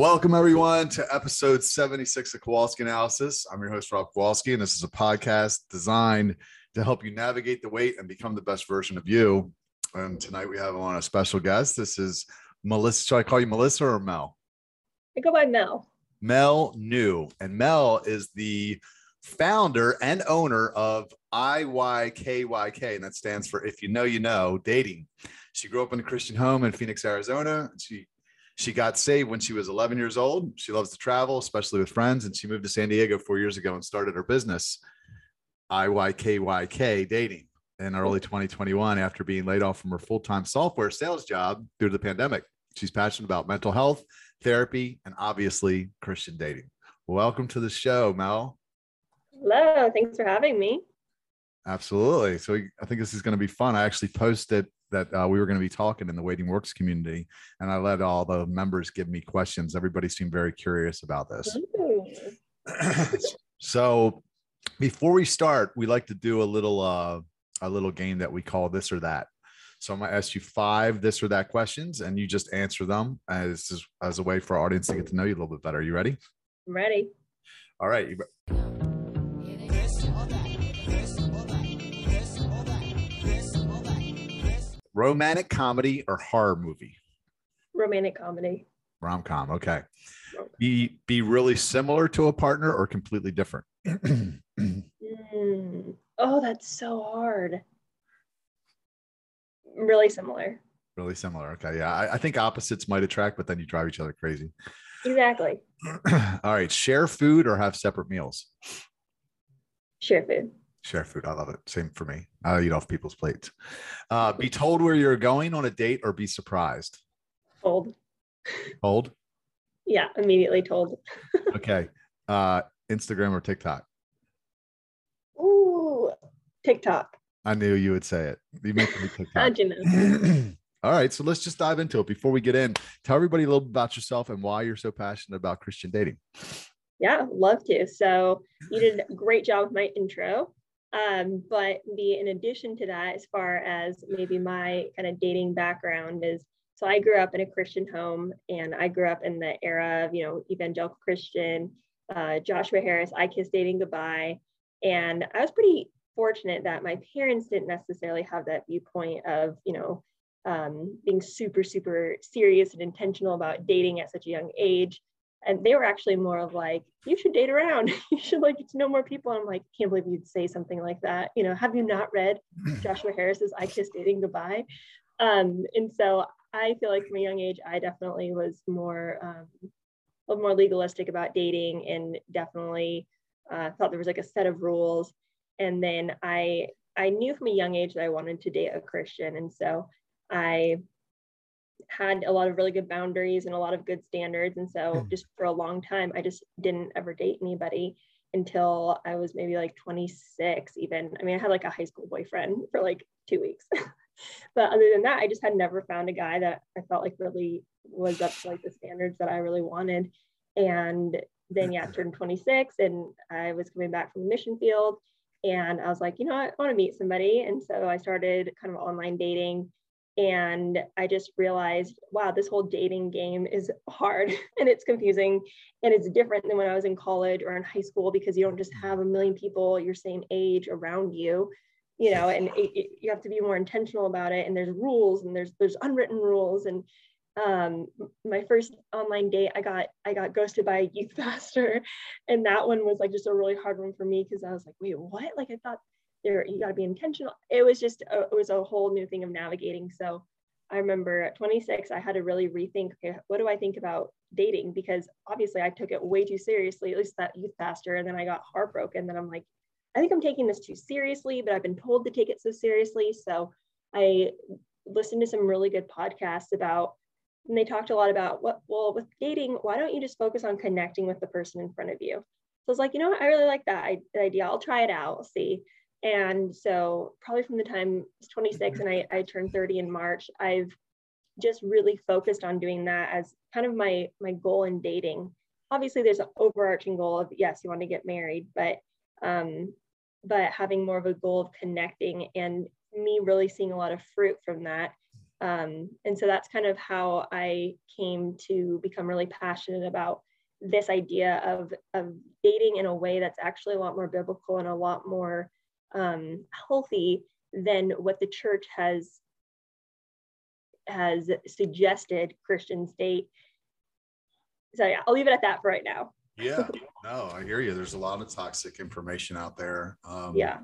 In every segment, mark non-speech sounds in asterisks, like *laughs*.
Welcome, everyone, to episode 76 of Kowalski Analysis. I'm your host, Rob Kowalski, and this is a podcast designed to help you navigate the wait and become the best version of you. And tonight we have on a special guest. This is Melissa. Should I call you Melissa or Mel? I go by Mel. Mel New. And Mel is the founder and owner of IYKYK, and that stands for If You Know, You Know Dating. She grew up in a Christian home in Phoenix, Arizona. And she she got saved when she was 11 years old. She loves to travel, especially with friends, and she moved to San Diego four years ago and started her business, IYKYK Dating, in early 2021 after being laid off from her full time software sales job due to the pandemic. She's passionate about mental health, therapy, and obviously Christian dating. Welcome to the show, Mel. Hello. Thanks for having me. Absolutely. So I think this is going to be fun. I actually posted that uh, we were going to be talking in the Waiting Works community, and I let all the members give me questions. Everybody seemed very curious about this. *clears throat* so before we start, we like to do a little uh, a little game that we call this or that. So I'm gonna ask you five this or that questions, and you just answer them as as a way for our audience to get to know you a little bit better. Are you ready? I'm ready. All right. Romantic comedy or horror movie? Romantic comedy. Rom com. Okay. Be be really similar to a partner or completely different? *clears throat* mm. Oh, that's so hard. Really similar. Really similar. Okay. Yeah. I, I think opposites might attract, but then you drive each other crazy. Exactly. *clears throat* All right. Share food or have separate meals? Share food. Share food. I love it. Same for me. I eat off people's plates. Uh, be told where you're going on a date or be surprised. Told. Told. Yeah, immediately told. *laughs* okay. Uh, Instagram or TikTok? Ooh, TikTok. I knew you would say it. You make me TikTok. How'd you know? *clears throat* All right, so let's just dive into it. Before we get in, tell everybody a little bit about yourself and why you're so passionate about Christian dating. Yeah, love to. So you did a great job with my intro. Um, but the in addition to that, as far as maybe my kind of dating background is so I grew up in a Christian home and I grew up in the era of, you know, evangelical Christian, uh, Joshua Harris, I Kissed Dating Goodbye. And I was pretty fortunate that my parents didn't necessarily have that viewpoint of, you know, um, being super, super serious and intentional about dating at such a young age and they were actually more of like you should date around. *laughs* You should like get to know more people. And i'm like can't believe you'd say something like that. You know have you not read *clears throat* joshua harris's i kissed dating goodbye? Um, and so i feel like from a young age i definitely was more um, a little more legalistic about dating and definitely uh, thought there was like a set of rules. And then i i knew from a young age that i wanted to date a christian. And so i had a lot of really good boundaries and a lot of good standards. And so mm. just for a long time, I just didn't ever date anybody until I was maybe like 26 even. I mean, I had like a high school boyfriend *laughs* for like two weeks. *laughs* but other than that, I just had never found a guy that I felt like really was up to like the standards that I really wanted. And then yeah, I turned 26 and I was coming back from the mission field and I was like, you know, I want to meet somebody. And so I started kind of online dating and I just realized, wow, this whole dating game is hard *laughs* and it's confusing and it's different than when I was in college or in high school because you don't just have a million people your same age around you, you know, and it, it, you have to be more intentional about it. And there's rules and there's there's unwritten rules. And um, my first online date, I got I got ghosted by a youth *laughs* pastor, and that one was like just a really hard one for me because I was like, wait, what? Like I thought there you got to be intentional it was just a, it was a whole new thing of navigating so i remember at 26 i had to really rethink okay what do i think about dating because obviously i took it way too seriously at least that youth pastor and then i got heartbroken then i'm like i think i'm taking this too seriously but i've been told to take it so seriously so i listened to some really good podcasts about and they talked a lot about what well with dating why don't you just focus on connecting with the person in front of you so I was like, you know what, I really like that idea. I'll try it out. I'll see. And so, probably from the time I was 26 and I, I turned 30 in March, I've just really focused on doing that as kind of my my goal in dating. Obviously, there's an overarching goal of yes, you want to get married, but um, but having more of a goal of connecting and me really seeing a lot of fruit from that Um, and so that's kind of how I came to become really passionate about this idea of, of dating in a way that's actually a lot more biblical and a lot more um, healthy than what the church has has suggested Christian state. So yeah, I'll leave it at that for right now. Yeah, *laughs* no, I hear you. There's a lot of toxic information out there. Um, yeah.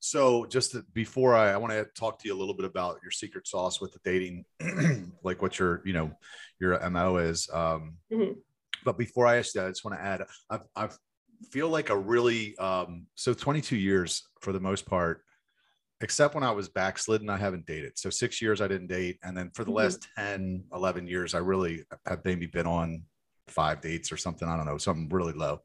So just to, before I, I want to talk to you a little bit about your secret sauce with the dating, *clears throat* like what your, you know, your MO is. Um, mm-hmm. But before I ask that, I just want to add, I've, i feel like a really, um, so 22 years for the most part, except when I was backslidden, I haven't dated. So six years I didn't date. And then for the mm-hmm. last 10, 11 years, I really have maybe been on five dates or something. I don't know, something really low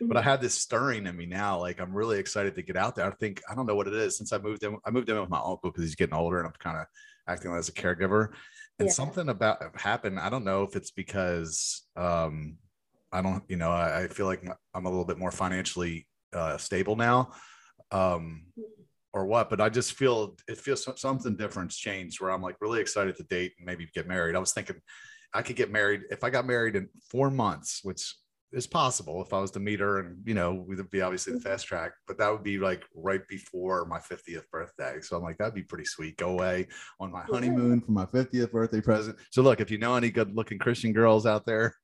but I mm-hmm. had this stirring in me now. Like I'm really excited to get out there. I think I don't know what it is since I moved in. I moved in with my uncle because he's getting older, and I'm kind of acting as a caregiver. And yeah. something about happened. I don't know if it's because um, I don't, you know, I, I, feel like I'm a little bit more financially uh, stable now, um, or what. But I just feel it feels something different's changed where I'm like really excited to date and maybe get married. I was thinking I could get married if I got married in four months, which is possible if I was to meet her and you know we'd be obviously the fast track, but that would be like right before my 50th birthday. So I'm like, that'd be pretty sweet. Go away on my honeymoon for my 50th birthday present. So look, if you know any good looking Christian girls out there,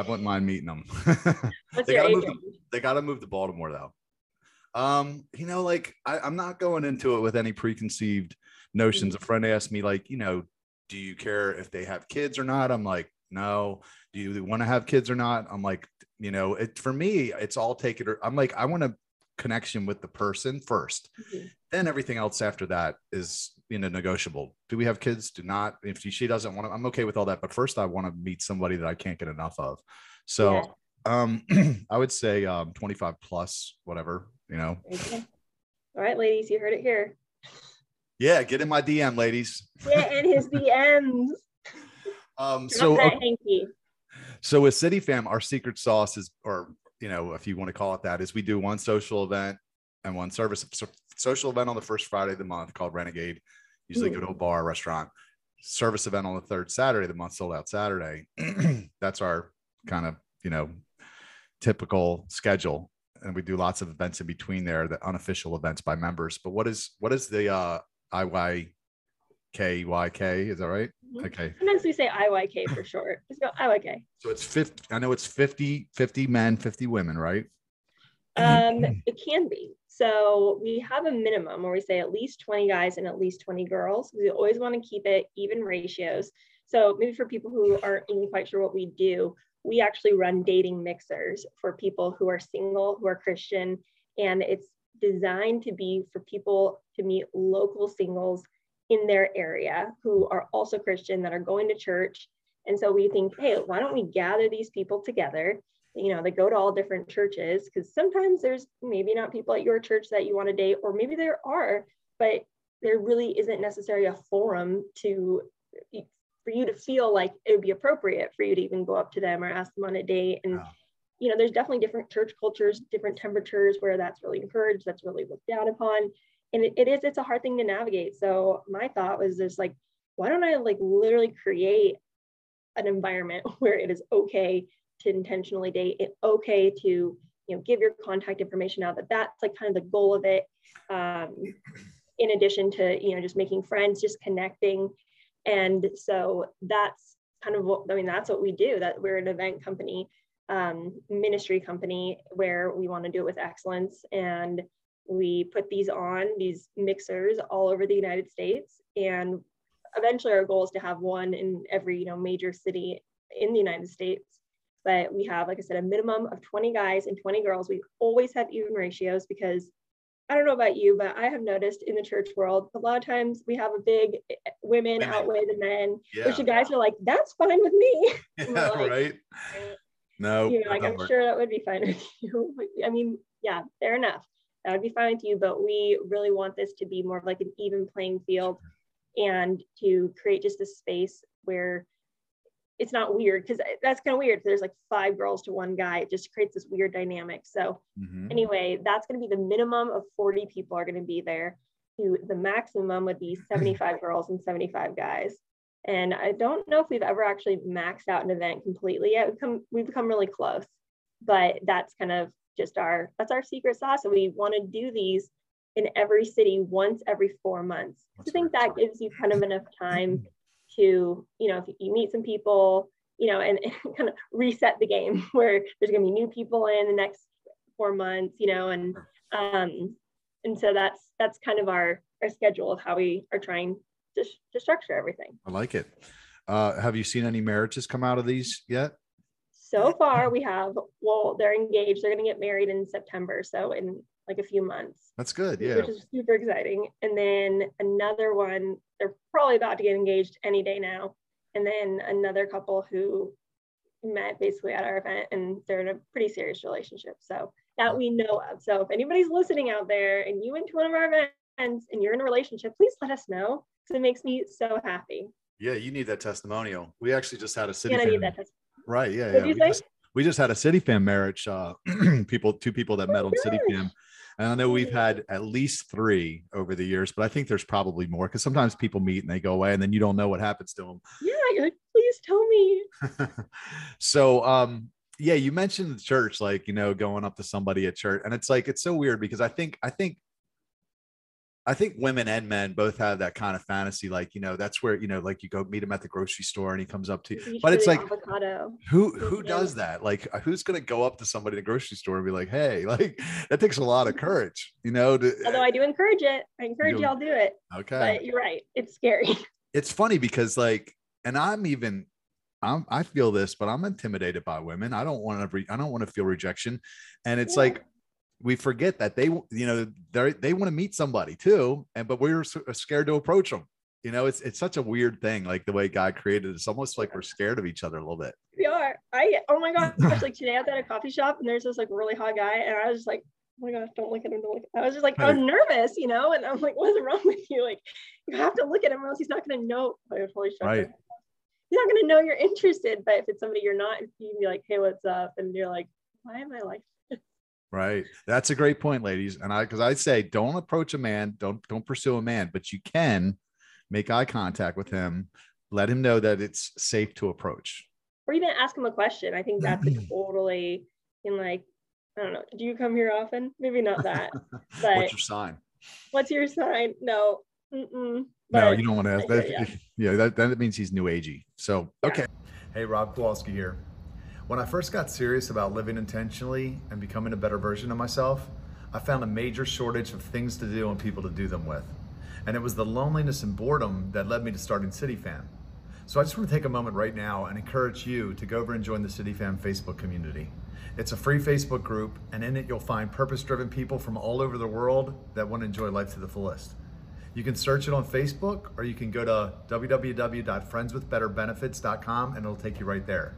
I wouldn't mind meeting them. *laughs* they gotta move to, they gotta move to Baltimore though. Um, you know, like I, I'm not going into it with any preconceived notions. Mm-hmm. A friend asked me, like, you know, do you care if they have kids or not? I'm like, no do you want to have kids or not i'm like you know it for me it's all take it or i'm like i want a connection with the person 1st mm-hmm. Then everything else after that is you know negotiable. Do we have kids? Do not. If she doesn't want to i'm okay with all that but first i want to meet somebody that i can't get enough of. So yeah. um *clears throat* i would say um 25 plus whatever you know. All right ladies you heard it here. Yeah get in my dm ladies. Get in his dms *laughs* um so so with City Fam, our secret sauce is, or you know, if you want to call it that, is we do one social event and one service. So social event on the first Friday of the month called Renegade. Usually go to a bar, restaurant. Service event on the third Saturday of the month, sold out Saturday. *clears throat* That's our kind of you know typical schedule, and we do lots of events in between there, the unofficial events by members. But what is what is the uh, IY K Y K. Is that right? Mm-hmm. Okay. Sometimes we say IYK for short. Just go IYK. So it's 50. I know it's 50, 50 men, 50 women, right? Um, it can be. So we have a minimum where we say at least 20 guys and at least 20 girls. We always want to keep it even ratios. So maybe for people who aren't even quite sure what we do, we actually run dating mixers for people who are single, who are Christian, and it's designed to be for people to meet local singles in their area who are also Christian that are going to church. And so we think, hey, why don't we gather these people together? You know, they go to all different churches because sometimes there's maybe not people at your church that you want to date, or maybe there are, but there really isn't necessarily a forum to for you to feel like it would be appropriate for you to even go up to them or ask them on a date. And wow. you know, there's definitely different church cultures, different temperatures where that's really encouraged, that's really looked down upon and it, it is it's a hard thing to navigate so my thought was just like why don't i like literally create an environment *laughs* where it is okay to intentionally date it okay to you know give your contact information out that that's like kind of the goal of it um, in addition to you know just making friends just connecting. And so that's kind of what i mean that's what we do that we're an event company um, ministry company where we want to do it with excellence. And we put these on these mixers all over the united states. And eventually our goal is to have one in every you know major city in the united states but we have like i said a minimum of 20 guys and 20 girls we always have even ratios because i don't know about you but i have noticed in the church world a lot of times we have a big eh, women outweigh the men yeah. which the guys are like that's fine with me yeah, *laughs* *laughs* like, right no you know, like i'm work. sure that would be fine *laughs* with you i mean yeah fair enough that would be fine with you. But we really want this to be more of like an even playing field and to create just a space where it's not weird because that's kind of weird. There's like five girls to one guy. It just creates this weird dynamic. So mm-hmm. anyway, that's going to be the minimum of 40 people are going to be there. to the maximum would be *clears throat* 75 girls and 75 guys. And I don't know if we've ever actually maxed out an event completely yet. We've come, we've become really close, but that's kind of just our that's our secret sauce. And we want to do these in every city once every four months. That's I think that gives you kind of enough time *clears throat* to, you know, if you meet some people, you know, and, *laughs* and kind of reset the game *laughs* where there's going to be new people in the next four months, you know, and um, and so that's that's kind of our our schedule of how we are trying to, to structure everything. I like it. Uh, have you seen any marriages come out of these yet? So far, we have. Well, they're engaged. They're going to get married in September, so in like a few months. That's good. Yeah. Which is super exciting. And then another one, they're probably about to get engaged any day now. And then another couple who met basically at our event and they're in a pretty serious relationship. So that we know of. So if anybody's listening out there and you went to one of our events and you're in a relationship, please let us know because it makes me so happy. Yeah, you need that testimonial. We actually just had a city. Yeah, I need that Right. Yeah. yeah. We just, we, just, had a city fam marriage. Uh, *clears throat* people, two people that met on city fam. And I know we've had at least three over the years, but I think there's probably more because sometimes people meet and they go away and then you don't know what happens to them. Yeah, please tell me. *laughs* so um yeah, you mentioned the church, like, you know, going up to somebody at church. And it's like, it's so weird because I think, I think, I think women and men both have that kind of fantasy. Like, you know, that's where, you know, like you go meet him at the grocery store and he comes up to you. But it's like, avocado. who, who does that? Like, uh, who's going to go up to somebody in the grocery store and be like, hey, *laughs* like, that takes a lot of *laughs* courage, you know? To, Although I do encourage it. I encourage you, y'all do it. Okay. But you're right. It's scary. *laughs* It's funny because, like, and I'm even I'm, I feel this, but I'm intimidated by women. I don't want to. Re- I don't want to feel rejection, and it's yeah. like we forget that they, you know, they they want to meet somebody too, and but we're uh, scared to approach them. You know, it's it's such a weird thing, like the way God created it. It's almost like we're scared of each other a little bit. We are. I oh my gosh, *laughs* like today I was at a coffee shop and there's this like really hot guy, and I was just like, oh my gosh, don't look at him. Don't look. I was just like, i'm nervous, you know, and I'm like, what's wrong with you? Like, you have to look at him or else he's not know. I was totally right he's not going to know you're interested. But if it's somebody you're not, you can be like, hey, what's up? And you're like, why am I like? Right. That's a great point, ladies. And I, because I say, don't approach a man, don't don't pursue a man, but you can make eye contact with him, let him know that it's safe to approach, or even ask him a question. I think that's a *clears throat* totally in like, I don't know. Do you come here often? Maybe not that. *laughs* But what's your sign? What's your sign? No. Mm-mm. But no, you don't want to ask that. Yeah, *laughs* yeah that, that means he's new agey. So, okay. Hey, Rob Kowalski here. When I first got serious about living intentionally and becoming a better version of myself, I found a major shortage of things to do and people to do them with. And it was the loneliness and boredom that led me to starting CityFam. So I just want to take a moment right now and encourage you to go over and join the CityFam Facebook community. It's a free Facebook group, and in it you'll find purpose-driven people from all over the world that want to enjoy life to the fullest. You can search it on Facebook or you can go to www.friendswithbetterbenefits.com and it'll take you right there.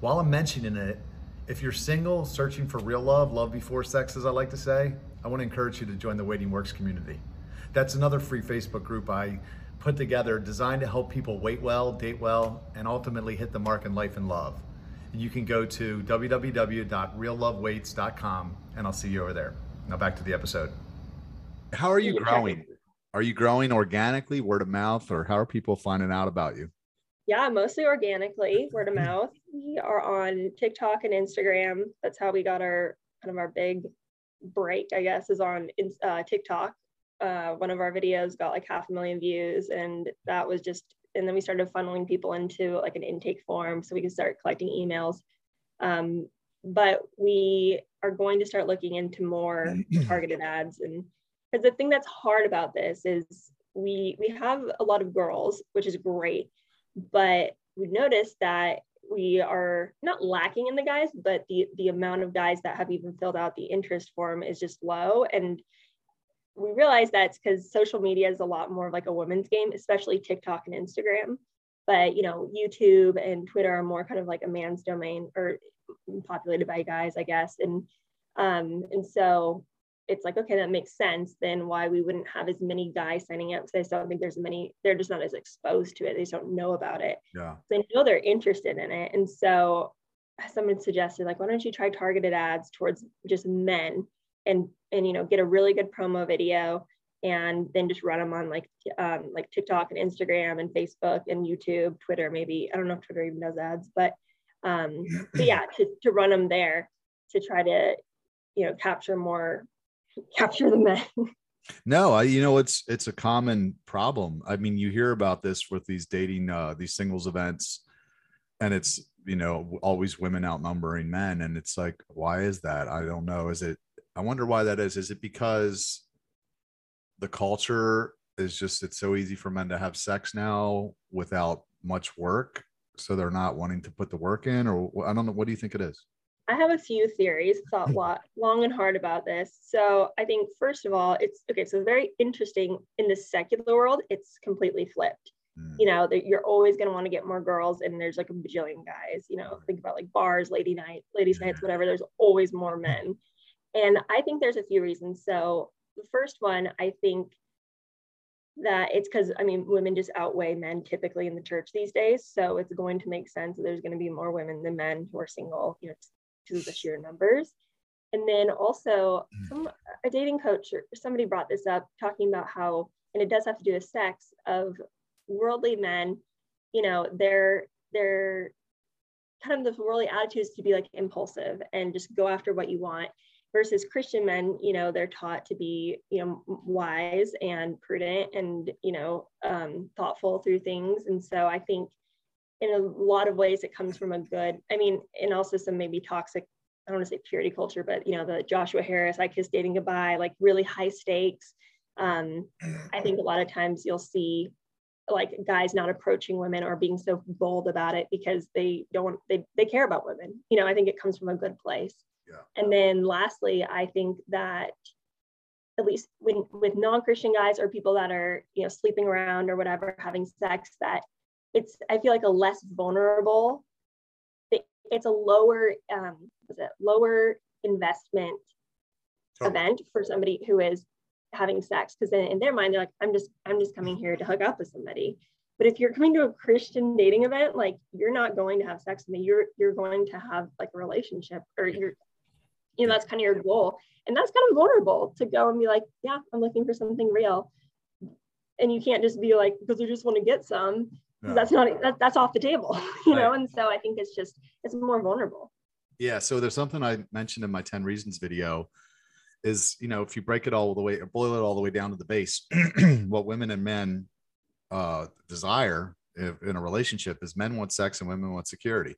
While I'm mentioning it, if you're single, searching for real love, love before sex, as I like to say, I want to encourage you to join the Waiting Works community. That's another free Facebook group I put together designed to help people wait well, date well, and ultimately hit the mark in life and love. And you can go to www.reallovewaits.com and I'll see you over there. Now back to the episode. How are you growing? Are you growing organically, word of mouth, or how are people finding out about you? Yeah, mostly organically, word of mouth. We are on TikTok and Instagram. That's how we got our kind of our big break, I guess, is on uh, TikTok. Uh, one of our videos got like half a million views, and that was just. And then we started funneling people into like an intake form, so we can start collecting emails. Um, but we are going to start looking into more *clears throat* targeted ads and because the thing that's hard about this is we we have a lot of girls which is great but we've noticed that we are not lacking in the guys but the the amount of guys that have even filled out the interest form is just low. And we realize that's because social media is a lot more of like a women's game especially tiktok and instagram. But you know youtube and twitter are more kind of like a man's domain or populated by guys i guess. And um and so it's like okay that makes sense then why we wouldn't have as many guys signing up because i don't think there's many they're just not as exposed to it they just don't know about it yeah they know they're interested in it and so someone suggested like why don't you try targeted ads towards just men and and you know get a really good promo video and then just run them on like um, like TikTok and Instagram and Facebook and YouTube, Twitter, maybe. I don't know if Twitter even does ads, but um, but yeah, *clears throat* to, to run them there to try to, you know, capture more, capture the men. *laughs* No, I, you know, it's it's a common problem. I mean, you hear about this with these dating, uh, these singles events, and it's you know always women outnumbering men, and it's like, why is that? I don't know. Is it? I wonder why that is. Is it because the culture is just it's so easy for men to have sex now without much work so they're not wanting to put the work in or i don't know what do you think it is i have a few theories thought a lot long and hard about this. So i think first of all it's okay so very interesting in the secular world it's completely flipped. Mm. you know you're always going to want to get more girls and there's like a bajillion guys you know think about like bars lady night ladies yeah. nights whatever there's always more men. And i think there's a few reasons. So the first one, I think that it's because I mean women just outweigh men typically in the church these days, so it's going to make sense that there's going to be more women than men who are single, you know, to the sheer numbers. And then also, mm. some a dating coach or somebody brought this up, talking about how, and it does have to do with sex of worldly men. You know, they're they're kind of the worldly attitudes to be like impulsive and just go after what you want versus Christian men, you know, they're taught to be, you know, wise and prudent and, you know, um, thoughtful through things. And so I think in a lot of ways it comes from a good, I mean, and also some maybe toxic, I don't want to say purity culture, but, you know, the Joshua Harris, I kiss dating goodbye, like really high stakes. Um, I think a lot of times you'll see like guys not approaching women or being so bold about it because they don't they, they care about women you know i think it comes from a good place yeah. And then lastly, I think that at least when with non-Christian guys or people that are, you know, sleeping around or whatever, having sex, that it's I feel like a less vulnerable, it's a lower um was it? Lower investment event for somebody who is having sex because then in their mind they're like i'm just i'm just coming here to hook up with somebody. But if you're coming to a christian dating event like you're not going to have sex with me. You're you're going to have like a relationship or you're you know that's kind of your goal. And that's kind of vulnerable to go and be like yeah i'm looking for something real. And you can't just be like because you just want to get some yeah. that's not that, that's off the table *laughs* you right. know and so i think it's just it's more vulnerable yeah so there's something i mentioned in my 10 reasons video is you know if you break it all the way boil it all the way down to the base *clears throat* what women and men uh desire in a relationship is men want sex and women want security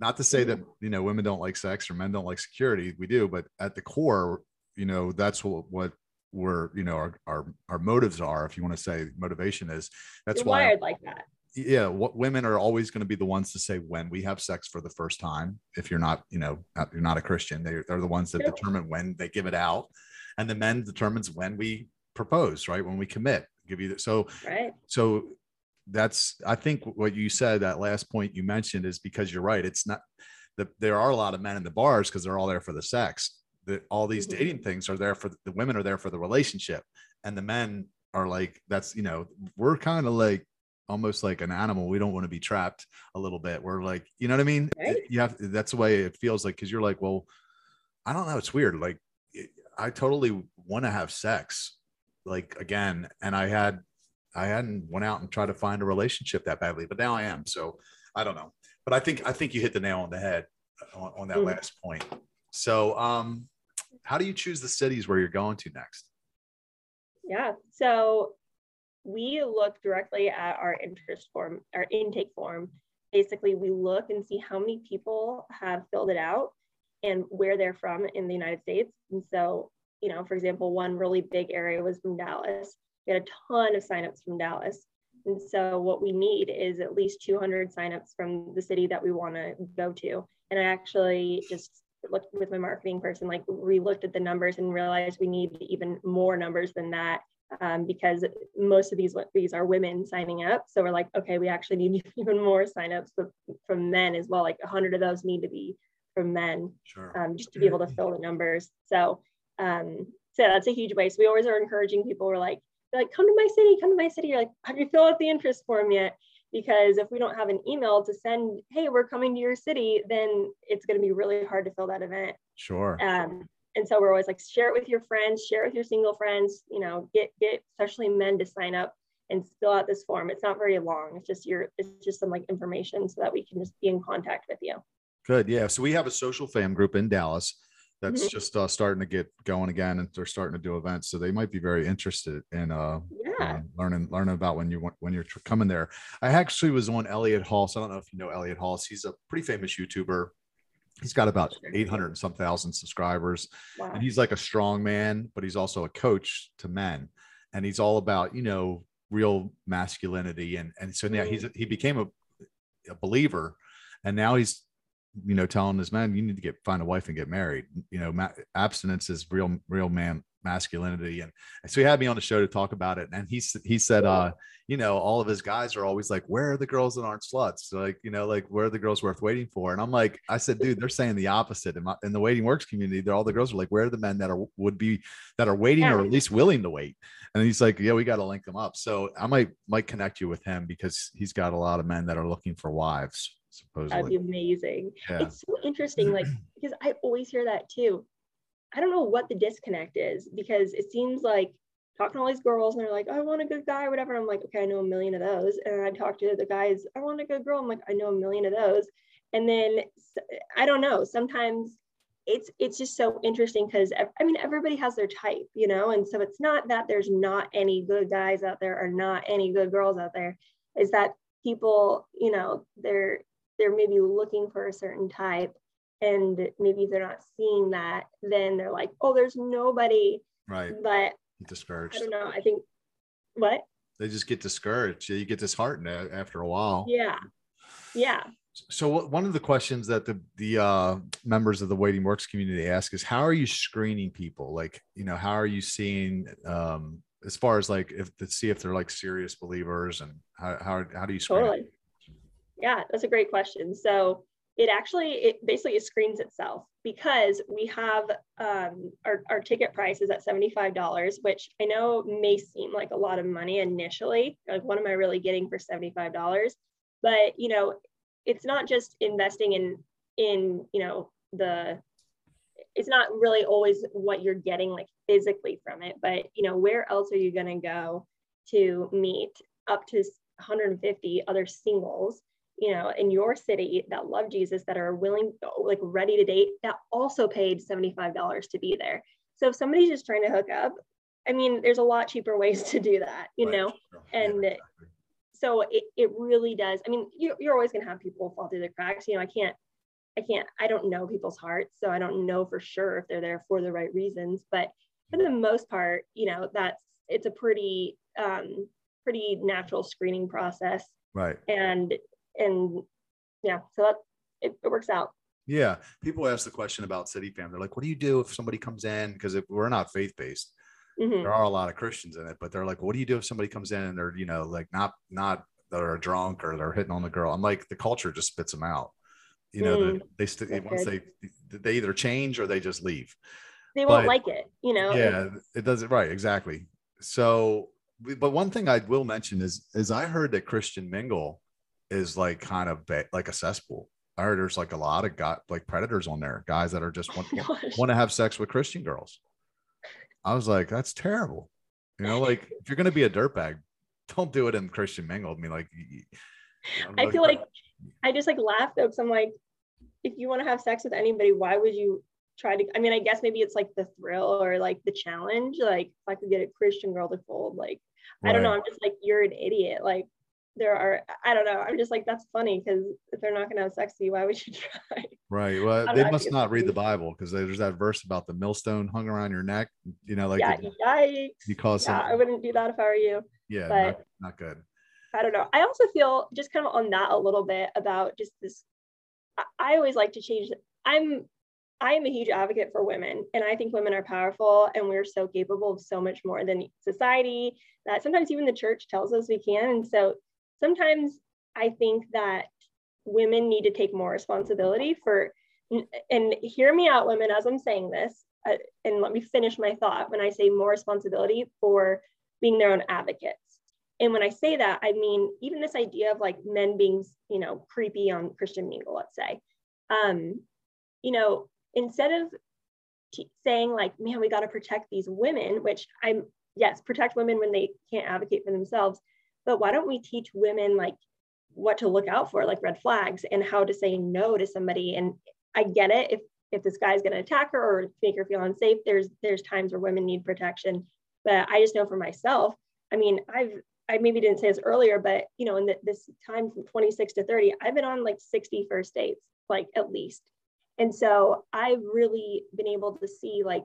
not to say that you know women don't like sex or men don't like security we do but at the core you know that's what what we're you know our our, our motives are if you want to say motivation is that's You're why wired like that yeah what women are always going to be the ones to say when we have sex for the first time if you're not you know you're not a christian. They, they're the ones that determine when they give it out and the men determines when we propose right? When we commit give you the, so right. so that's i think what you said that last point you mentioned is because you're right it's not that there are a lot of men in the bars because they're all there for the sex. That all these mm-hmm. dating things are there for the women are there for the relationship and the men are like that's you know we're kind of like almost like an animal we don't want to be trapped a little bit we're like you know what i mean right. you have that's the way it feels like because you're like well i don't know it's weird like i totally want to have sex like again and i had I hadn't went out and tried to find a relationship that badly, but now I am. So I don't know, but I think I think you hit the nail on the head on, on that mm last point. So, um, how do you choose the cities where you're going to next? Yeah, so we look directly at our interest form, our intake form. Basically, we look and see how many people have filled it out and where they're from in the United States. And so, you know, for example, one really big area was from Dallas. We had a ton of signups from Dallas. And so what we need is at least 200 signups from the city that we want to go to. And I actually just looked with my marketing person, like re-looked at the numbers and realized we need even more numbers than that um, because most of these these are women signing up. So we're like, okay, we actually need *laughs* even more signups from men as well. Like 100 of those need to be from men, sure. um, just to be able to fill the numbers. So um, so that's a huge way. So we always are encouraging people. We're like, like, come to my city, come to my city. You're like, have you filled out the interest form yet? Because if we don't have an email to send, hey, we're coming to your city, then it's going to be really hard to fill that event. Sure. Um, and so we're always like share it with your friends share it with your single friends you know get get especially men to sign up and fill out this form. It's not very long. It's just your it's just some like information so that we can just be in contact with you. Good. Yeah. So we have a social fam group in dallas that's Mhm. just uh, starting to get going again and they're starting to do events. So they might be very interested in uh, yeah. uh, learning learning about when you want when you're coming there. I actually was on Elliott Hulse. i don't know if you know Elliott Hulse. he's a pretty famous youtuber he's got about 800 and some thousand subscribers wow. and he's like a strong man but he's also a coach to men and he's all about you know real masculinity and and so now he's mm. he became a, a believer and now he's you know telling his men you need to get find a wife and get married. You know ma- abstinence is real real man masculinity. And so he had me on the show to talk about it. And he he said uh you know all of his guys are always like where are the girls that aren't sluts? Like you know like where are the girls worth waiting for? And i'm like i said dude they're saying the opposite. In, my, in the waiting works community they're all the girls are like where are the men that are would be that are waiting or at least willing to wait? And he's like yeah we got to link them up. So i might might connect you with him because he's got a lot of men that are looking for wives that'd be supposedly amazing. Yeah. It's so interesting like because i always hear that too i don't know what the disconnect is because it seems like talking to all these girls and they're like i want a good guy whatever. I'm like okay i know a million of those. And i talk to the guys i want a good girl. I'm like i know a million of those. And then I don't know. Sometimes it's it's just so interesting because i mean everybody has their type you know? And so it's not that there's not any good guys out there or not any good girls out there. Is that people you know they're they're maybe looking for a certain type and maybe they're not seeing that then they're like oh there's nobody. Right. But discouraged. i don't know i think what? They just get discouraged. You get disheartened after a while. Yeah. Yeah. So one of the questions that the the uh, members of the waiting works community ask is how are you screening people? Like you know how are you seeing um as far as like if to see if they're like serious believers and how how, how do you screen totally. Yeah that's a great question. So it actually it basically it screens itself because we have um, our, our ticket price is at $75 which i know may seem like a lot of money initially like what am i really getting for $75 but you know it's not just investing in in you know the it's not really always what you're getting like physically from it but you know where else are you going to go to meet up to 150 other singles you know in your city that love jesus that are willing like ready to date that also paid $75 to be there so if somebody's just trying to hook up i mean there's a lot cheaper ways to do that you Right. know Yeah, and exactly. so it, it really does i mean you're, you're always going to have people fall through the cracks you know i can't i can't i don't know people's hearts so i don't know for sure if they're there for the right reasons but for the most part you know that's it's a pretty um pretty natural screening process right and and yeah so that it, it works out yeah people ask the question about city fam they're like what do you do if somebody comes in because we're not faith-based Mhm. there are a lot of Christians in it, but they're like, what do you do if somebody comes in and they're, you know, like not, not that are drunk or they're hitting on the girl? I'm like, the culture just spits them out. You know, Mm, they, they st- that's once they, they either change or they just leave. they won't but- like it you know Yeah, it does it right. Exactly. So, but one thing I will mention is, is I heard that Christian mingle is like kind of ba- like a cesspool. I heard there's like a lot of guy, like predators on there, guys that are just want, *laughs* Oh want to have sex with Christian girls. I was like, that's terrible. You know, like if you're gonna be a dirtbag, don't do it in Christian mingle. I mean, like, you I feel like I just like laugh though, because I'm like, if you want to have sex with anybody, why would you try to? I mean, I guess maybe it's like the thrill or like the challenge. Like, if I could get a Christian girl to fold, like, I don't know. I'm just like, you're an idiot. Like, there are, I don't know. I'm just like, that's funny because if they're not going to have sex with you, why would you *laughs* try? Right. Well, they know, must not read the Bible because there's that verse about the millstone hung around your neck. You know, like yeah, yikes. you cause Yeah, I wouldn't do that if I were you. yeah, but- not, not good. I don't know. I also feel just kind of on that a little bit about just this. I, I always like to change. I'm I am a huge advocate for women, and I think women are powerful, and we're so capable of so much more than society. That sometimes even the church tells us we can. And so sometimes I think that women need to take more responsibility for. And hear me out, women, as I'm saying this, uh, and let me finish my thought. When I say more responsibility for being their own advocates. And when I say that, I mean even this idea of like men being, you know, creepy on Christian Mingle, let's say. Um, you know, instead of t- saying like, man, we got to protect these women, which I'm, yes, protect women when they can't advocate for themselves. But why don't we teach women like what to look out for, like red flags and how to say no to somebody? And I get it. If, if this guy's going to attack her or make her feel unsafe, there's, there's times where women need protection. But I just know for myself, I mean, I've, I maybe didn't say this earlier, but you know, in the, this time from 26 to 30, I've been on like 60 first dates, like at least. And so I've really been able to see like,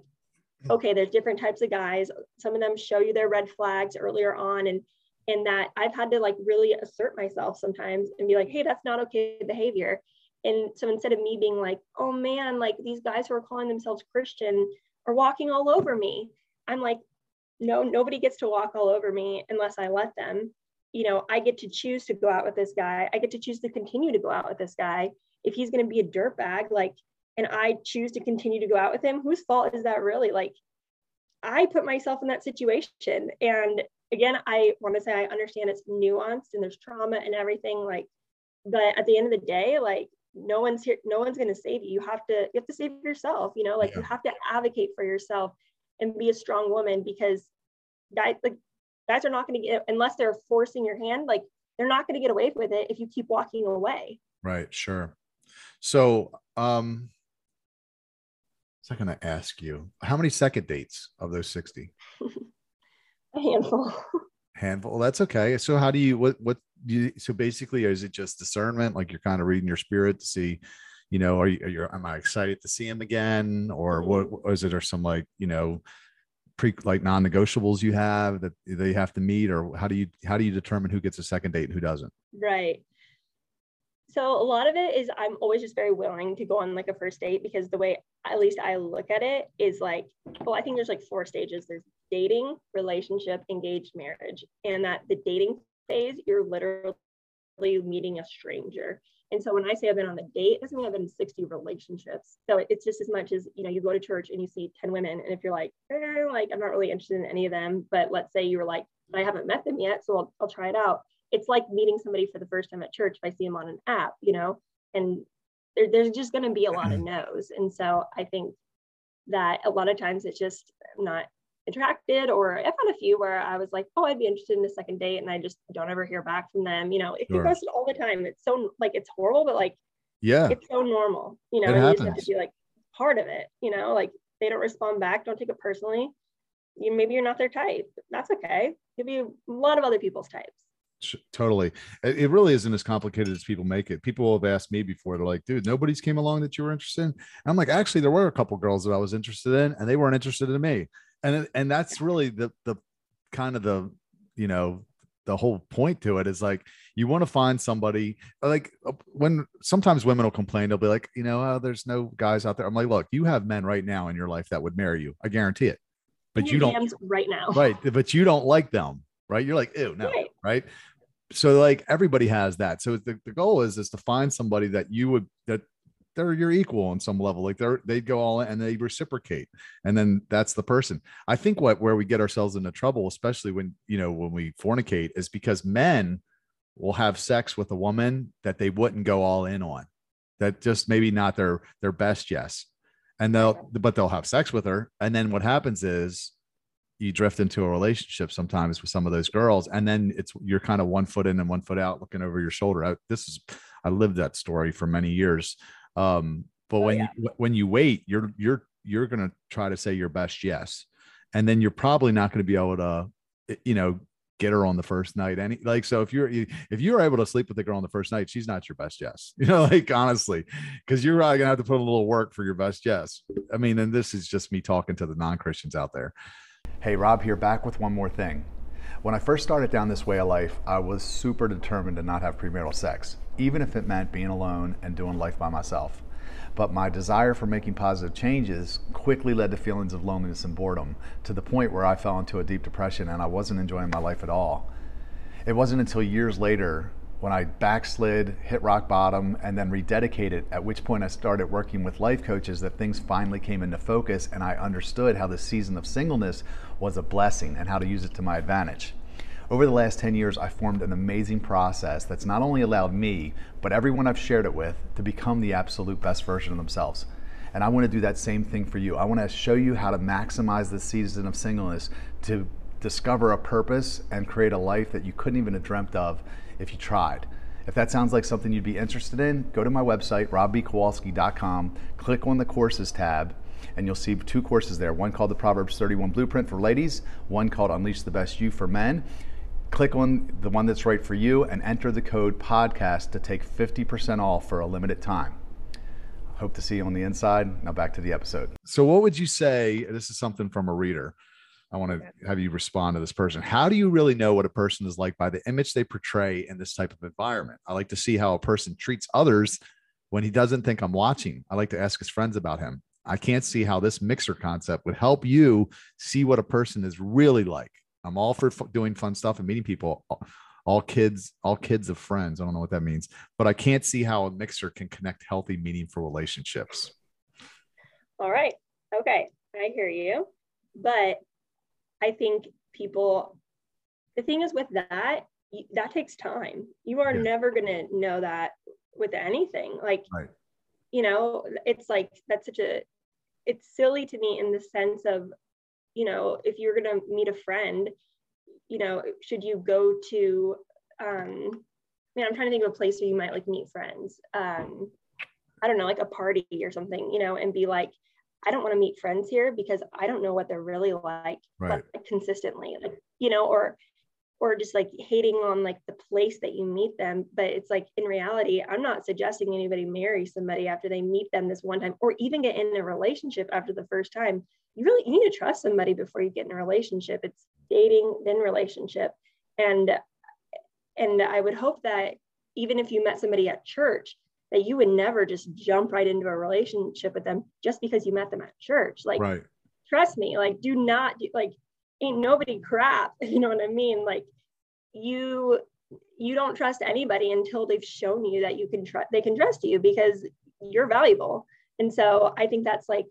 okay, there's different types of guys. Some of them show you their red flags earlier on. And and that I've had to like really assert myself sometimes and be like, hey, that's not okay behavior. And so instead of me being like, oh man, like these guys who are calling themselves Christian are walking all over me, I'm like, no, nobody gets to walk all over me unless I let them. You know, I get to choose to go out with this guy. I get to choose to continue to go out with this guy if he's going to be a dirtbag, like, and I choose to continue to go out with him, whose fault is that really? Like, I put myself in that situation. And again, I want to say I understand it's nuanced and there's trauma and everything. Like, but at the end of the day, like, no one's here, no one's going to save you. You have to, you have to save yourself, you know, like yeah. you have to advocate for yourself and be a strong woman because guys, like, guys are not going to get, unless they're forcing your hand, like, they're not going to get away with it if you keep walking away. Right. Sure. So, um, I going to ask you how many second dates of those 60? *laughs* A handful. *laughs* Handful. That's okay. So, how do you, what, what, you, so basically, is it just discernment? Like you're kind of reading your spirit to see, you know, are you, are you am I excited to see him again? Or what, mm-hmm. what is it, or some like, you know, pre like non-negotiables you have that they have to meet or how do you how do you determine who gets a second date and who doesn't right so a lot of it is I'm always just very willing to go on like a first date because the way at least I look at it is like, well, I think there's like four stages. There's dating, relationship, engaged, marriage. And that the dating phase, you're literally meeting a stranger. And so when I say I've been on the date, it doesn't mean I've been in 60 relationships. So it's just as much as, you know, you go to church and you see 10 women. And if you're like, eh, like, I'm not really interested in any of them, but let's say you were like, I haven't met them yet, so I'll, I'll try it out it's like meeting somebody for the first time at church if I see them on an app, you know, and there, there's just going to be a lot of mm-hmm. no's. And so I think that a lot of times it's just not attracted or I've had a few where I was like, oh, I'd be interested in a second date and I just don't ever hear back from them. You know, it sure. all the time. It's so like it's horrible, but like yeah, it's so normal, you know, it and happens. you just have to be like part of it, you know, like they don't respond back, don't take it personally. You maybe you're not their type. That's okay. Could be a lot of other people's types totally it really isn't as complicated as people make it people have asked me before they're like dude nobody's came along that you were interested in and i'm like actually there were a couple girls that i was interested in and they weren't interested in me and and that's really the the kind of the you know the whole point to it is like you want to find somebody like uh, when sometimes women will complain they'll be like you know oh, there's no guys out there. I'm like look you have men right now in your life that would marry you. I guarantee it. But you don't right now? Right but you don't like them right? You're like ew no right, right? so like everybody has that. So the, the goal is is to find somebody that you would that they're your equal on some level like they're they go all in and they reciprocate and then that's the person. I think what where we get ourselves into trouble especially when you know when we fornicate is because men will have sex with a woman that they wouldn't go all in on that just maybe not their their best yes and they'll but they'll have sex with her and then what happens is you drift into a relationship sometimes with some of those girls and then it's you're kind of one foot in and one foot out looking over your shoulder. I, this is i lived that story for many years um, but oh, when yeah. you, when you wait you're you're you're going to try to say your best yes and then you're probably not going to be able to you know get her on the first night any like so if you're if you're able to sleep with the girl on the first night she's not your best yes *laughs* you know like honestly because you're probably gonna have to put a little work for your best yes i mean and this is just me talking to the non-christians out there Hey, Rob here, back with one more thing. When I first started down this way of life, I was super determined to not have premarital sex, even if it meant being alone and doing life by myself. But my desire for making positive changes quickly led to feelings of loneliness and boredom, to the point where I fell into a deep depression and I wasn't enjoying my life at all. It wasn't until years later when I backslid, hit rock bottom, and then rededicated, at which point I started working with life coaches, that things finally came into focus and I understood how the season of singleness was a blessing and how to use it to my advantage. Over the last 10 years, I formed an amazing process that's not only allowed me, but everyone I've shared it with to become the absolute best version of themselves. And I want to do that same thing for you. I want to show you how to maximize the season of singleness to discover a purpose and create a life that you couldn't even have dreamt of if you tried. If that sounds like something you'd be interested in, go to my website, robbkowalski.com, click on the courses tab, and you'll see two courses there one called the Proverbs 31 Blueprint for ladies, one called Unleash the Best You for men. Click on the one that's right for you and enter the code podcast to take 50% off for a limited time. Hope to see you on the inside. Now back to the episode. So, what would you say? This is something from a reader. I want to have you respond to this person. How do you really know what a person is like by the image they portray in this type of environment? I like to see how a person treats others when he doesn't think I'm watching. I like to ask his friends about him. I can't see how this mixer concept would help you see what a person is really like. I'm all for f- doing fun stuff and meeting people, all kids, all kids of friends. I don't know what that means, but I can't see how a mixer can connect healthy, meaningful relationships. All right. Okay. I hear you. But I think people, the thing is with that, that takes time. You are yeah. never going to know that with anything. Like, right. you know, it's like that's such a, it's silly to me in the sense of, you know, if you're going to meet a friend, you know, should you go to, um, man, I'm trying to think of a place where you might like meet friends. Um, I don't know, like a party or something, you know, and be like, I don't want to meet friends here because I don't know what they're really like, right. like consistently, like, you know, or, or just like hating on like the place that you meet them. But it's like in reality, I'm not suggesting anybody marry somebody after they meet them this one time or even get in a relationship after the first time. You really you need to trust somebody before you get in a relationship. It's dating, then relationship. And and I would hope that even if you met somebody at church, that you would never just jump right into a relationship with them just because you met them at church. Like, right. trust me, like, do not like, ain't nobody crap. *laughs* You know what I mean? Like, you you don't trust anybody until they've shown you that you can trust they can trust you because you're valuable. And so I think that's like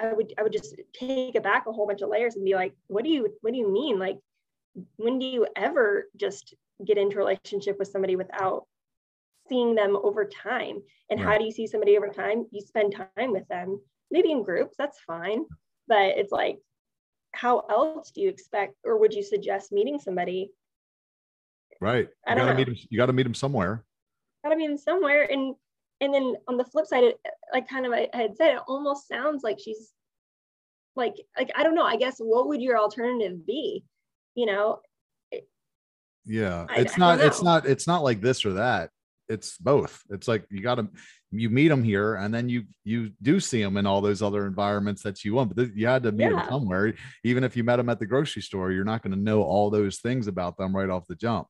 I would I would just take it back a whole bunch of layers and be like, what do you what do you mean? Like, when do you ever just get into a relationship with somebody without seeing them over time. And right. how do you see somebody over time? You spend time with them, maybe in groups, that's fine. But it's like, how else do you expect or would you suggest meeting somebody? Right. You gotta meet them, you gotta meet them somewhere. Gotta meet them somewhere. And and then on the flip side, it, like kind of I had said, it almost sounds like she's like like I don't know. I guess what would your alternative be? You know, yeah it's I, not I it's not it's not like this or that it's both. It's like you got to you meet them here, and then you you do see them in all those other environments that you want. But you had to meet yeah. them somewhere. Even if you met them at the grocery store, you're not going to know all those things about them right off the jump.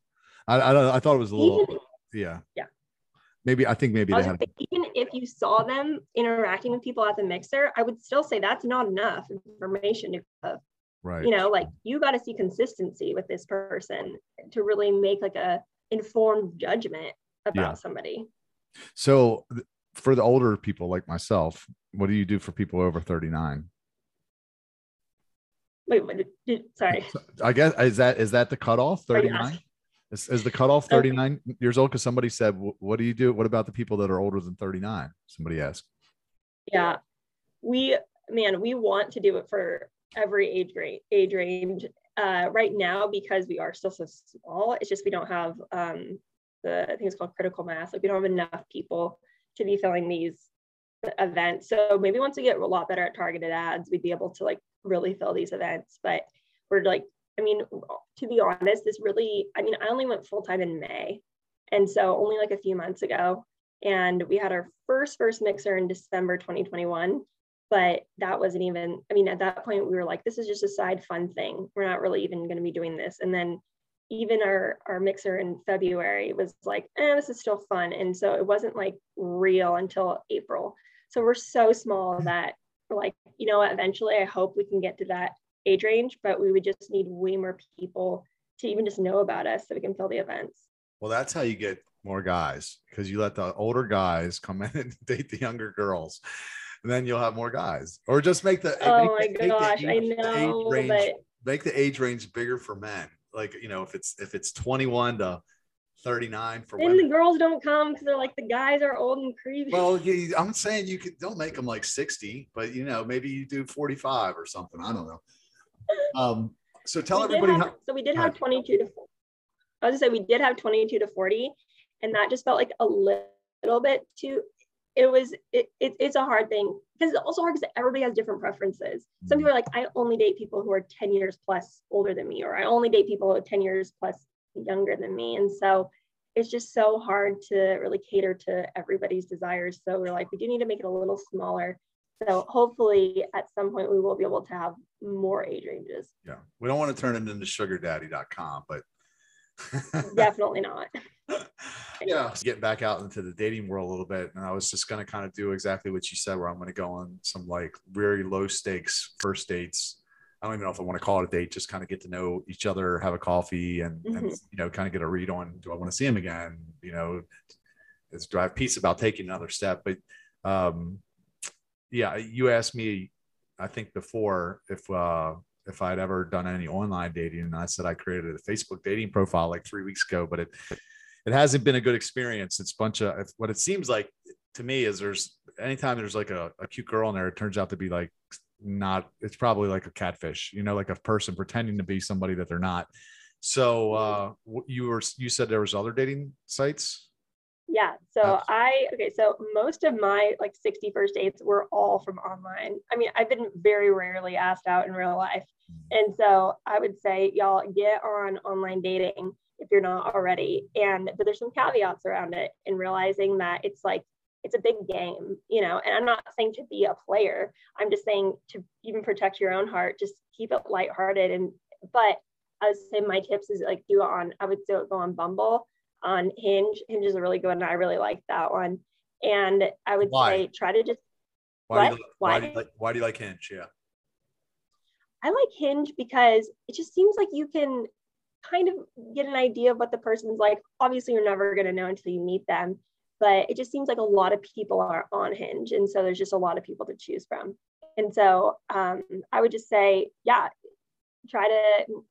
I I, I thought it was a little even, yeah yeah. Maybe I think maybe they had. Even if you saw them interacting with people at the mixer, I would still say that's not enough information to have right you know like you got to see consistency with this person to really make like a informed judgment about yeah. somebody. So for the older people like myself, what do you do for people over 39? Wait, what did, sorry. I guess is that is that the cutoff 39? Is, is the cutoff 39 okay. years old? Because somebody said, what do you do? What about the people that are older than 39? Somebody asked. Yeah. We man, we want to do it for every age grade age range. Uh, right now, because we are still so small, it's just we don't have um, the I think it's called critical mass. Like we don't have enough people to be filling these events. So maybe once we get a lot better at targeted ads, we'd be able to like really fill these events. But we're like, I mean, to be honest, this really, I mean, I only went full time in May. And so only like a few months ago. And we had our first first mixer in December 2021. But that wasn't even, I mean, at that point we were like, this is just a side fun thing. We're not really even going to be doing this. And then even our our mixer in February was like, eh, this is still fun. And so it wasn't like real until April. So we're so small that like, you know eventually I hope we can get to that age range, but we would just need way more people to even just know about us so we can fill the events. Well, that's how you get more guys because you let the older guys come in and *laughs* date the younger girls. And then you'll have more guys, or just make the oh make my gosh, age, I know, range, but make the age range bigger for men like you know if it's if it's 21 to 39 for and the girls don't come because they're like the guys are old and creepy. Well, I'm saying you could don't make them like 60, but you know, maybe you do 45 or something. I don't know. Um, so tell We everybody have- how, so we did have 22 to I was gonna say we did have 22 to 40, and that just felt like a little bit too. It was it, it it's a hard thing because it's also hard because everybody has different preferences. Some Mhm. people are like, I only date people who are 10 years plus older than me, or I only date people who are 10 years plus younger than me. And so it's just so hard to really cater to everybody's desires. So we're like, we do need to make it a little smaller. So hopefully at some point we will be able to have more age ranges. yeah, we don't want to turn it into sugardaddy.com, but *laughs* Definitely not. *laughs* yeah, getting back out into the dating world a little bit. And I was just going to kind of do exactly what you said, where I'm going to go on some like very low stakes first dates. I don't even know if I want to call it a date, just kind of get to know each other, have a coffee and, and Mhm. you know, kind of get a read on, do I want to see him again? You know, is do I have peace about taking another step? But um, yeah, you asked me, I think before if, uh, if I'd ever done any online dating, and I said I created a Facebook dating profile like three weeks ago, but it it hasn't been a good experience. It's a bunch of what it seems like to me is there's anytime there's like a, a cute girl in there, it turns out to be like not. It's probably like a catfish, you know, like a person pretending to be somebody that they're not. So uh, you were you said there was other dating sites. Yeah. So I okay. So most of my like 60 first dates were all from online. I mean, I've been very rarely asked out in real life, and so I would say y'all get on online dating if you're not already. And but there's some caveats around it in realizing that it's like it's a big game, you know. And I'm not saying to be a player. I'm just saying to even protect your own heart, just keep it lighthearted. And but I would say my tips is like do it on. I would do it go on Bumble on Hinge. Hinge is a really good one. I really like that one. And I would Why? say try to just Why, do you, why, Why? do you like why do you like Hinge? Yeah. I like Hinge because it just seems like you can kind of get an idea of what the person's like. Obviously, you're never going to know until you meet them, but it just seems like a lot of people are on Hinge. And so there's just a lot of people to choose from. And so um, I would just say, yeah, try to,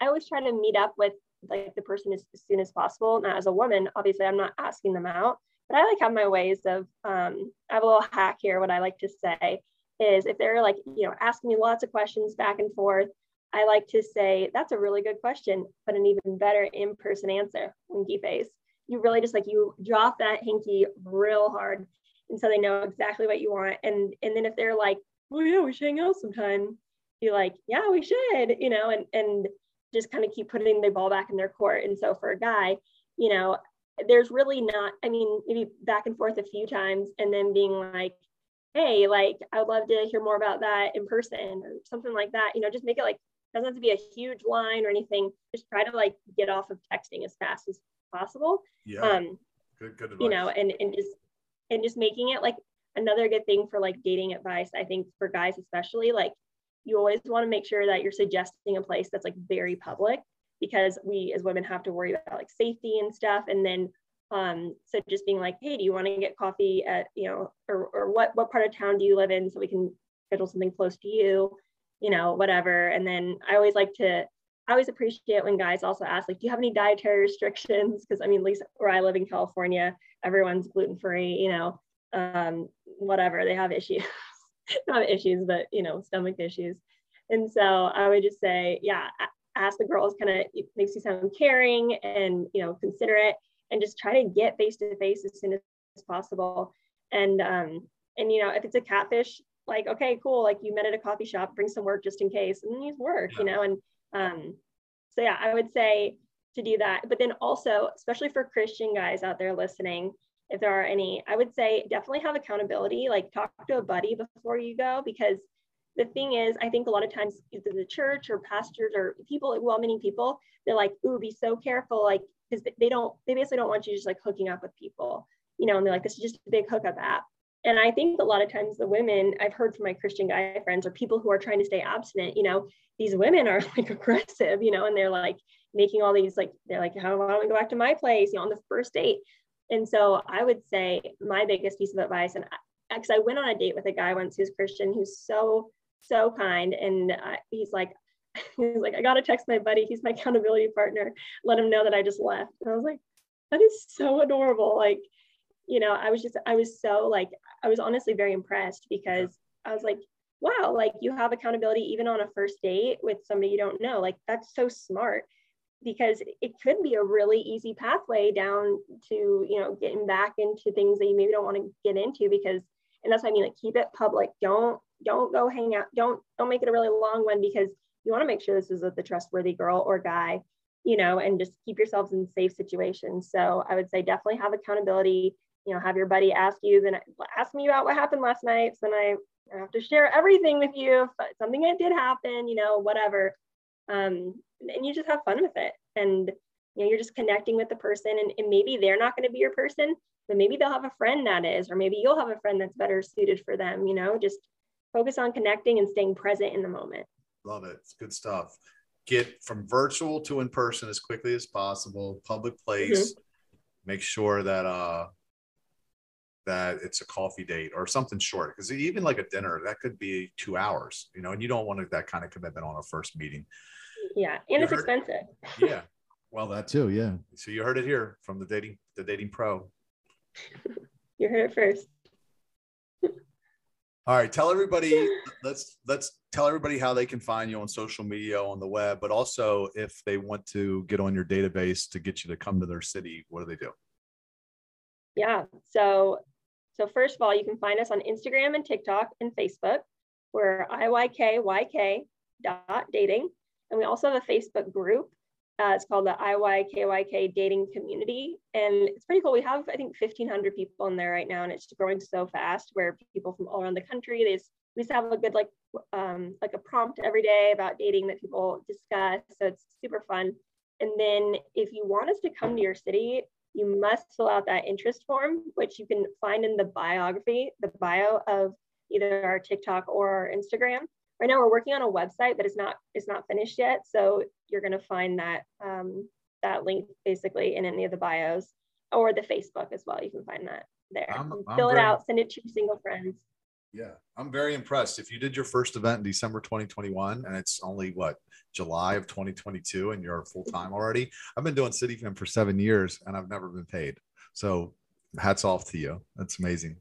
I always try to meet up with like the person as, as soon as possible. Now, as a woman, obviously, I'm not asking them out, but I like have my ways of, um, I have a little hack here. What I like to say is if they're like, you know, asking me lots of questions back and forth, I like to say, that's a really good question, but an even better in person answer, winky face. You really just like, you drop that hinky real hard. And so they know exactly what you want. And, and then if they're like, oh yeah, we should hang out sometime, be like, yeah, we should, you know, and, and just kind of keep putting the ball back in their court. And so for a guy, you know, there's really not, I mean, maybe back and forth a few times and then being like, hey, like, I would love to hear more about that in person or something like that. You know, just make it like, doesn't have to be a huge line or anything. Just try to like get off of texting as fast as possible. Yeah. Um, good. Good advice. you know, and and just and just making it like another good thing for like dating advice. I think for guys especially, like you always want to make sure that you're suggesting a place that's like very public because we as women have to worry about like safety and stuff. And then um, so just being like, hey, do you want to get coffee at you know, or or what what part of town do you live in so we can schedule something close to you, you know, whatever. And then I always like to I always appreciate when guys also ask, like, do you have any dietary restrictions? Because I mean, at least where I live in California, everyone's gluten free, you know, um, whatever. They have issues, *laughs* not issues, but you know, stomach issues. And so I would just say, yeah, ask the girls kind of makes you sound caring and you know, considerate and just try to get face to face as soon as possible. And um, and you know, if it's a catfish, like, okay, cool, like you met at a coffee shop, bring some work just in case, and then use work, you know, and um, so yeah, I would say to do that. But then also, especially for Christian guys out there listening, if there are any, I would say definitely have accountability. Like talk to a buddy before you go, because the thing is, I think a lot of times either the church or pastors or people, well, many people, they're like, ooh, be so careful, like because they don't, they basically don't want you just like hooking up with people, you know, and they're like, this is just a big hookup app. And I think a lot of times the women I've heard from my Christian guy friends or people who are trying to stay abstinent, you know, these women are *laughs* like aggressive, you know, and they're like making all these like they're like, how why don't we go back to my place, you know, on the first date. And so I would say my biggest piece of advice, and because I went on a date with a guy once who's Christian, who's so so kind, and uh, he's like, *laughs* he's like, I gotta text my buddy, he's my *laughs* accountability partner, let him know that I just left. And I was like, that is so adorable. Like, you know, I was just, I was so like, I was honestly very impressed because I was like, wow, like you have accountability even on a first date with somebody you don't know. Like, that's so smart because it could be a really easy pathway down to, you know, getting back into things that you maybe don't want to get into because, and that's what I mean, like keep it public. Don't, don't go hang out. Don't, don't make it a really long one because you want to make sure this is with a trustworthy girl or guy you know, and just keep yourselves in safe situations. So I would say definitely have accountability. You know, have your buddy ask you, then ask me about what happened last night. So then I, have to share everything with you. If something that did happen, you know, whatever. Um, and you just have fun with it. And you know, you're just connecting with the person, and, and maybe they're not going to be your person, but maybe they'll have a friend that is, or maybe you'll have a friend that's better suited for them. You know, just focus on connecting and staying present in the moment. Love it. It's good stuff get from virtual to in person as quickly as possible public place mm-hmm. make sure that uh that it's a coffee date or something short because even like a dinner that could be two hours you know and you don't want that kind of commitment on a first meeting yeah and you it's expensive yeah *laughs* well that too yeah so you heard it here from the dating the dating pro *laughs* you heard it first all right, tell everybody. *laughs* let's let's tell everybody how they can find you on social media on the web, but also if they want to get on your database to get you to come to their city, what do they do? Yeah. So so first of all, you can find us on Instagram and TikTok and Facebook. We're iykyk dating, and we also have a Facebook group uh, it's called the IYKYK Dating Community. And it's pretty cool. We have, I think, 1,500 people in there right now, and it's growing so fast where people from all around the country, they just, we just have a good, like, um, like a prompt every day about dating that people discuss. So it's super fun. And then if you want us to come to your city, you must fill out that interest form, which you can find in the biography, the bio of either our TikTok or our Instagram. Right now we're working on a website but it's not it's not finished yet. So you're going to find that um, that link basically in any of the bios or the facebook as well. You can find that there. I'm, I'm fill it out send it to your single friends yeah i'm very impressed. If you did your first event in december 2021 and it's only what july of 2022 and you're full-time already i've been doing CityFem for seven years and i've never been paid. So hats off to you. That's amazing.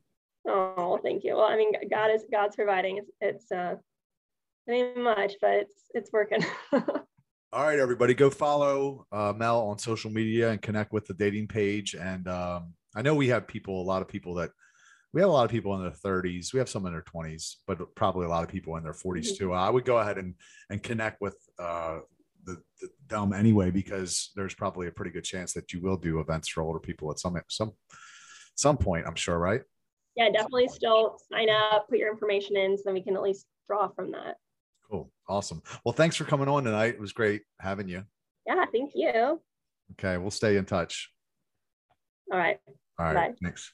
Oh thank you. Well i mean god is god's providing. It's, it's uh not much, but it's it's working. *laughs* All right, everybody, go follow uh, Mel on social media and connect with the dating page. And um, I know we have people, a lot of people that we have a lot of people in their 30s. We have some in their 20s, but probably a lot of people in their 40s mm-hmm. too. I would go ahead and and connect with uh, the, the them anyway because there's probably a pretty good chance that you will do events for older people at some some some point. I'm sure, right? Yeah, definitely. Still sign up, put your information in, so then we can at least draw from that. Cool. Awesome. Well, thanks for coming on tonight. It was great having you. Yeah, thank you. Okay, we'll stay in touch. All right. All right. Bye. Thanks.